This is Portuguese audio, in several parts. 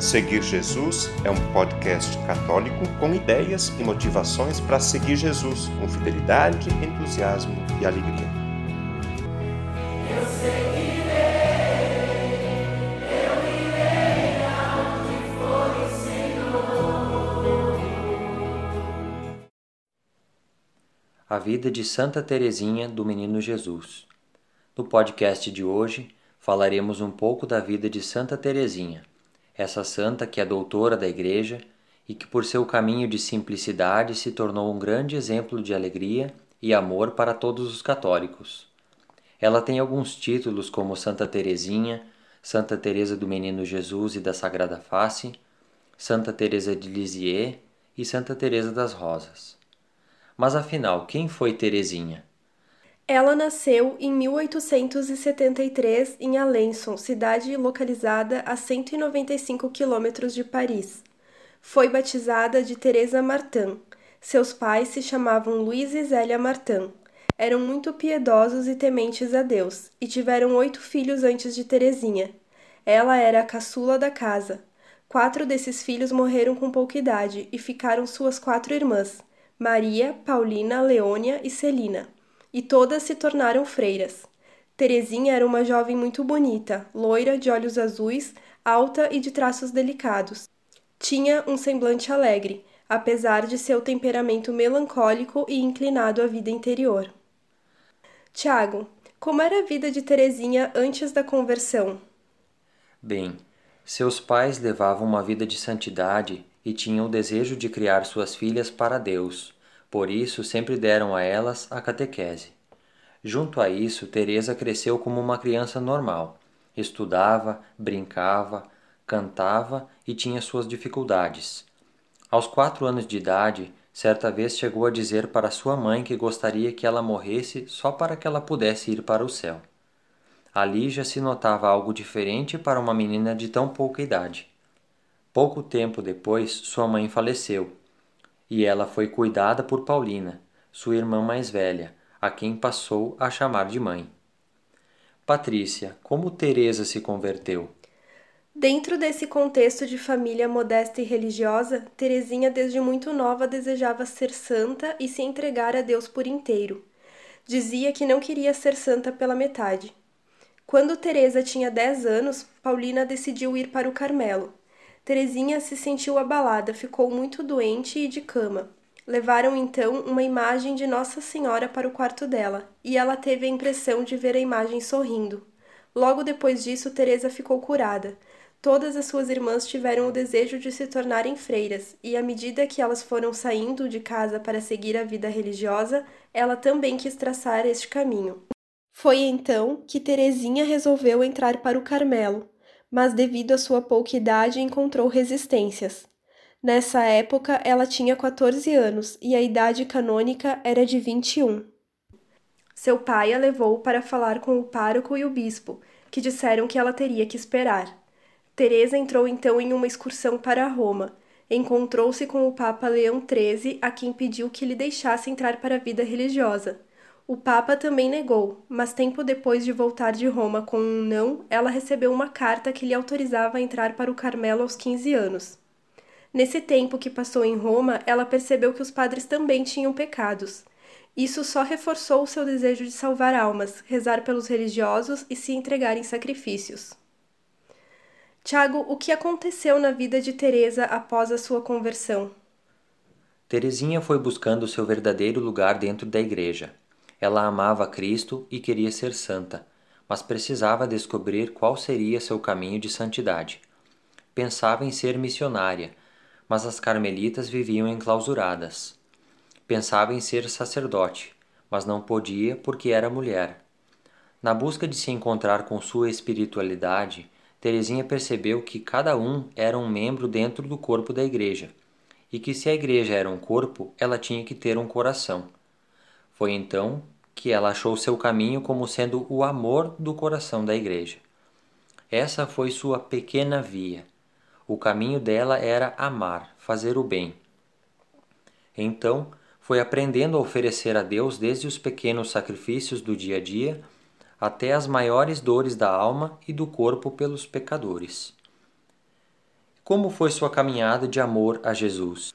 Seguir Jesus é um podcast católico com ideias e motivações para seguir Jesus com fidelidade, entusiasmo e alegria. Eu seguirei, eu irei for o Senhor. A vida de Santa Teresinha do Menino Jesus. No podcast de hoje falaremos um pouco da vida de Santa Teresinha essa santa que é doutora da Igreja e que, por seu caminho de simplicidade, se tornou um grande exemplo de alegria e amor para todos os católicos. Ela tem alguns títulos como Santa Teresinha, Santa Teresa do Menino Jesus e da Sagrada Face, Santa Teresa de Lisieux e Santa Teresa das Rosas. Mas afinal, quem foi Teresinha? Ela nasceu em 1873 em Alençon, cidade localizada a 195 quilômetros de Paris. Foi batizada de Teresa Martin. Seus pais se chamavam Luiz e Zélia Martin. Eram muito piedosos e tementes a Deus, e tiveram oito filhos antes de Teresinha. Ela era a caçula da casa. Quatro desses filhos morreram com pouca idade e ficaram suas quatro irmãs, Maria, Paulina, Leônia e Celina e todas se tornaram freiras. Terezinha era uma jovem muito bonita, loira, de olhos azuis, alta e de traços delicados. Tinha um semblante alegre, apesar de seu temperamento melancólico e inclinado à vida interior. Tiago, como era a vida de Terezinha antes da conversão? Bem, seus pais levavam uma vida de santidade e tinham o desejo de criar suas filhas para Deus. Por isso sempre deram a elas a catequese. Junto a isso, Teresa cresceu como uma criança normal. Estudava, brincava, cantava e tinha suas dificuldades. Aos quatro anos de idade, certa vez chegou a dizer para sua mãe que gostaria que ela morresse só para que ela pudesse ir para o céu. Ali já se notava algo diferente para uma menina de tão pouca idade. Pouco tempo depois, sua mãe faleceu e ela foi cuidada por Paulina, sua irmã mais velha, a quem passou a chamar de mãe. Patrícia, como Teresa se converteu? Dentro desse contexto de família modesta e religiosa, Teresinha desde muito nova desejava ser santa e se entregar a Deus por inteiro. Dizia que não queria ser santa pela metade. Quando Teresa tinha 10 anos, Paulina decidiu ir para o Carmelo. Terezinha se sentiu abalada, ficou muito doente e de cama. Levaram então uma imagem de Nossa Senhora para o quarto dela, e ela teve a impressão de ver a imagem sorrindo. Logo depois disso, Teresa ficou curada. Todas as suas irmãs tiveram o desejo de se tornarem freiras, e à medida que elas foram saindo de casa para seguir a vida religiosa, ela também quis traçar este caminho. Foi então que Terezinha resolveu entrar para o Carmelo mas devido à sua pouca idade encontrou resistências. Nessa época, ela tinha 14 anos e a idade canônica era de 21. Seu pai a levou para falar com o pároco e o bispo, que disseram que ela teria que esperar. Teresa entrou então em uma excursão para Roma. Encontrou-se com o Papa Leão XIII, a quem pediu que lhe deixasse entrar para a vida religiosa. O Papa também negou, mas tempo depois de voltar de Roma com um não, ela recebeu uma carta que lhe autorizava a entrar para o Carmelo aos 15 anos. Nesse tempo que passou em Roma, ela percebeu que os padres também tinham pecados. Isso só reforçou o seu desejo de salvar almas, rezar pelos religiosos e se entregar em sacrifícios. Tiago, o que aconteceu na vida de Teresa após a sua conversão? Teresinha foi buscando seu verdadeiro lugar dentro da igreja. Ela amava Cristo e queria ser santa, mas precisava descobrir qual seria seu caminho de santidade. Pensava em ser missionária, mas as carmelitas viviam enclausuradas. Pensava em ser sacerdote, mas não podia porque era mulher. Na busca de se encontrar com sua espiritualidade, Teresinha percebeu que cada um era um membro dentro do corpo da igreja, e que se a igreja era um corpo, ela tinha que ter um coração. Foi então que ela achou seu caminho como sendo o amor do coração da igreja. Essa foi sua pequena via. O caminho dela era amar, fazer o bem. Então, foi aprendendo a oferecer a Deus desde os pequenos sacrifícios do dia a dia até as maiores dores da alma e do corpo pelos pecadores. Como foi sua caminhada de amor a Jesus?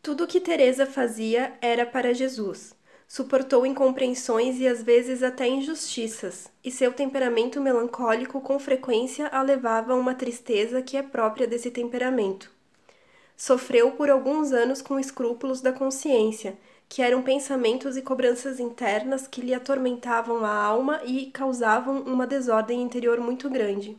Tudo o que Teresa fazia era para Jesus. Suportou incompreensões e às vezes até injustiças, e seu temperamento melancólico com frequência a levava a uma tristeza que é própria desse temperamento. Sofreu por alguns anos com escrúpulos da consciência, que eram pensamentos e cobranças internas que lhe atormentavam a alma e causavam uma desordem interior muito grande.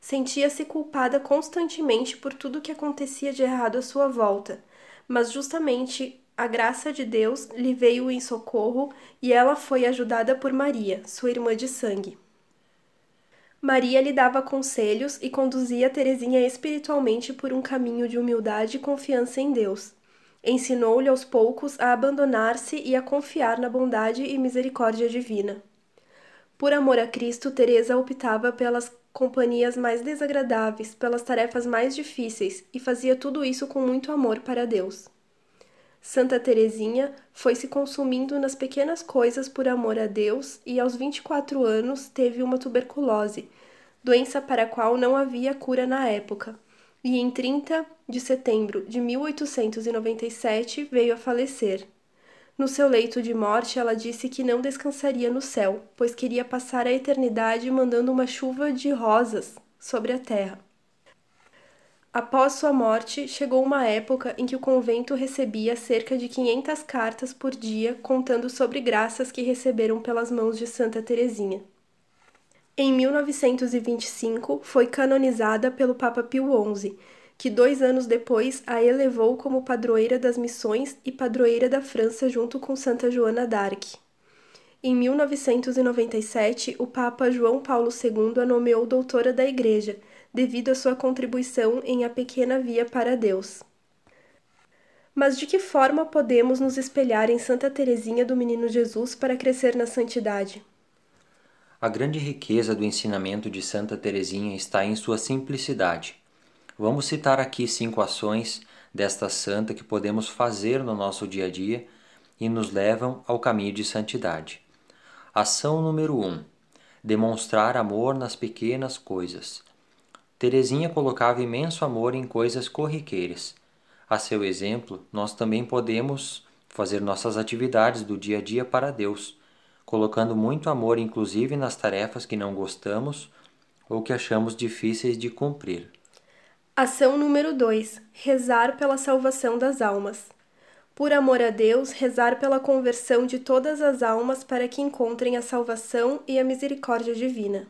Sentia-se culpada constantemente por tudo que acontecia de errado à sua volta, mas justamente a graça de Deus lhe veio em socorro e ela foi ajudada por Maria, sua irmã de sangue. Maria lhe dava conselhos e conduzia Teresinha espiritualmente por um caminho de humildade e confiança em Deus. Ensinou-lhe aos poucos a abandonar-se e a confiar na bondade e misericórdia divina. Por amor a Cristo, Teresa optava pelas companhias mais desagradáveis, pelas tarefas mais difíceis e fazia tudo isso com muito amor para Deus. Santa Teresinha foi se consumindo nas pequenas coisas por amor a Deus e aos 24 anos teve uma tuberculose, doença para a qual não havia cura na época. E em 30 de setembro de 1897 veio a falecer. No seu leito de morte, ela disse que não descansaria no céu, pois queria passar a eternidade mandando uma chuva de rosas sobre a terra. Após sua morte, chegou uma época em que o convento recebia cerca de 500 cartas por dia contando sobre graças que receberam pelas mãos de Santa Teresinha. Em 1925, foi canonizada pelo Papa Pio XI, que dois anos depois a elevou como padroeira das missões e padroeira da França junto com Santa Joana d'Arc. Em 1997, o Papa João Paulo II a nomeou doutora da Igreja, devido à sua contribuição em A Pequena Via para Deus. Mas de que forma podemos nos espelhar em Santa Teresinha do Menino Jesus para crescer na santidade? A grande riqueza do ensinamento de Santa Teresinha está em sua simplicidade. Vamos citar aqui cinco ações desta santa que podemos fazer no nosso dia a dia e nos levam ao caminho de santidade. Ação número 1: um, demonstrar amor nas pequenas coisas. Teresinha colocava imenso amor em coisas corriqueiras. A seu exemplo, nós também podemos fazer nossas atividades do dia a dia para Deus, colocando muito amor inclusive nas tarefas que não gostamos ou que achamos difíceis de cumprir. Ação número 2: rezar pela salvação das almas. Por amor a Deus, rezar pela conversão de todas as almas para que encontrem a salvação e a misericórdia divina.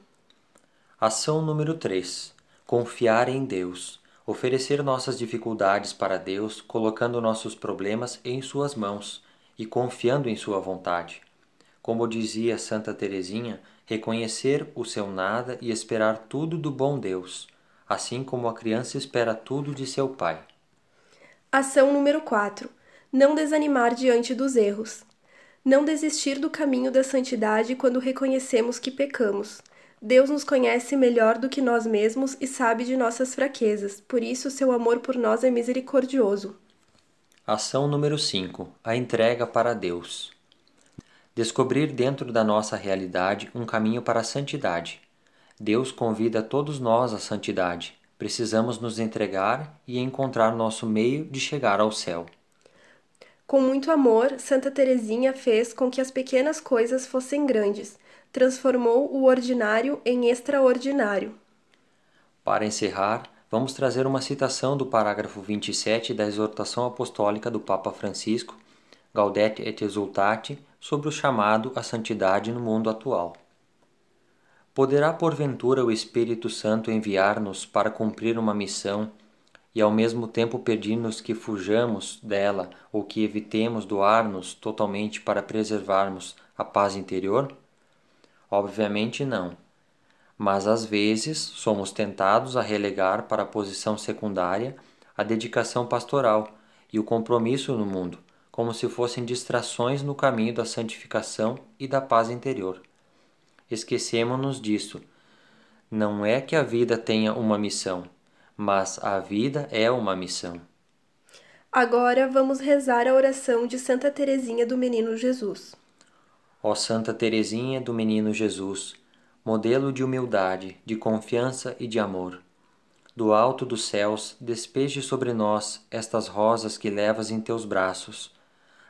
Ação número 3: Confiar em Deus. Oferecer nossas dificuldades para Deus, colocando nossos problemas em Suas mãos e confiando em Sua vontade. Como dizia Santa Teresinha, reconhecer o seu nada e esperar tudo do bom Deus, assim como a criança espera tudo de seu pai. Ação número 4: Não desanimar diante dos erros. Não desistir do caminho da santidade quando reconhecemos que pecamos Deus nos conhece melhor do que nós mesmos e sabe de nossas fraquezas, por isso seu amor por nós é misericordioso. Ação número 5: A entrega para Deus. Descobrir dentro da nossa realidade um caminho para a santidade. Deus convida todos nós à santidade. Precisamos nos entregar e encontrar nosso meio de chegar ao céu. Com muito amor, Santa Teresinha fez com que as pequenas coisas fossem grandes transformou o ordinário em extraordinário. Para encerrar, vamos trazer uma citação do parágrafo 27 da exortação apostólica do Papa Francisco, Gaudete et Exultate, sobre o chamado à santidade no mundo atual. Poderá porventura o Espírito Santo enviar-nos para cumprir uma missão e ao mesmo tempo pedir-nos que fujamos dela ou que evitemos doar-nos totalmente para preservarmos a paz interior? Obviamente não. Mas às vezes somos tentados a relegar para a posição secundária a dedicação pastoral e o compromisso no mundo, como se fossem distrações no caminho da santificação e da paz interior. Esquecemos-nos disso. Não é que a vida tenha uma missão, mas a vida é uma missão. Agora vamos rezar a oração de Santa Teresinha do Menino Jesus. Ó Santa Teresinha do Menino Jesus, modelo de humildade, de confiança e de amor, do alto dos céus, despeje sobre nós estas rosas que levas em teus braços,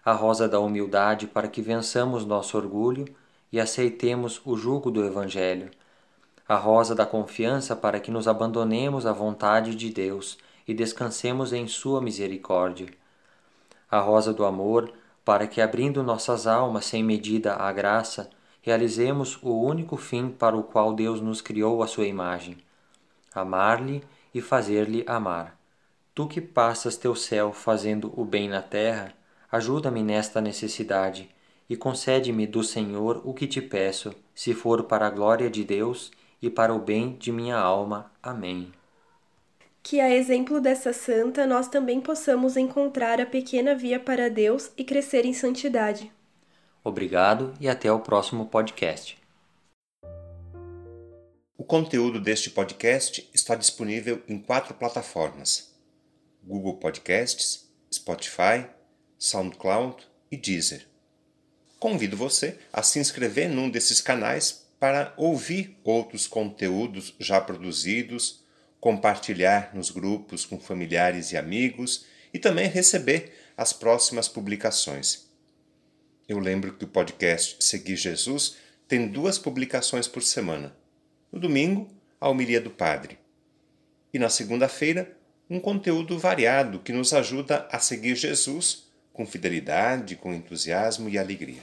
a rosa da humildade para que vençamos nosso orgulho e aceitemos o jugo do Evangelho, a rosa da confiança para que nos abandonemos à vontade de Deus e descansemos em Sua misericórdia, a rosa do amor para que, abrindo nossas almas sem medida à graça, realizemos o único fim para o qual Deus nos criou à sua imagem: amar-lhe e fazer-lhe amar. Tu que passas teu céu fazendo o bem na terra, ajuda-me nesta necessidade e concede-me do Senhor o que te peço, se for para a glória de Deus e para o bem de minha alma. Amém. Que a exemplo dessa santa nós também possamos encontrar a pequena via para Deus e crescer em santidade. Obrigado e até o próximo podcast. O conteúdo deste podcast está disponível em quatro plataformas: Google Podcasts, Spotify, SoundCloud e Deezer. Convido você a se inscrever num desses canais para ouvir outros conteúdos já produzidos, compartilhar nos grupos com familiares e amigos e também receber as próximas publicações. Eu lembro que o podcast Seguir Jesus tem duas publicações por semana. No domingo, a homilia do Padre. E na segunda-feira, um conteúdo variado que nos ajuda a seguir Jesus com fidelidade, com entusiasmo e alegria.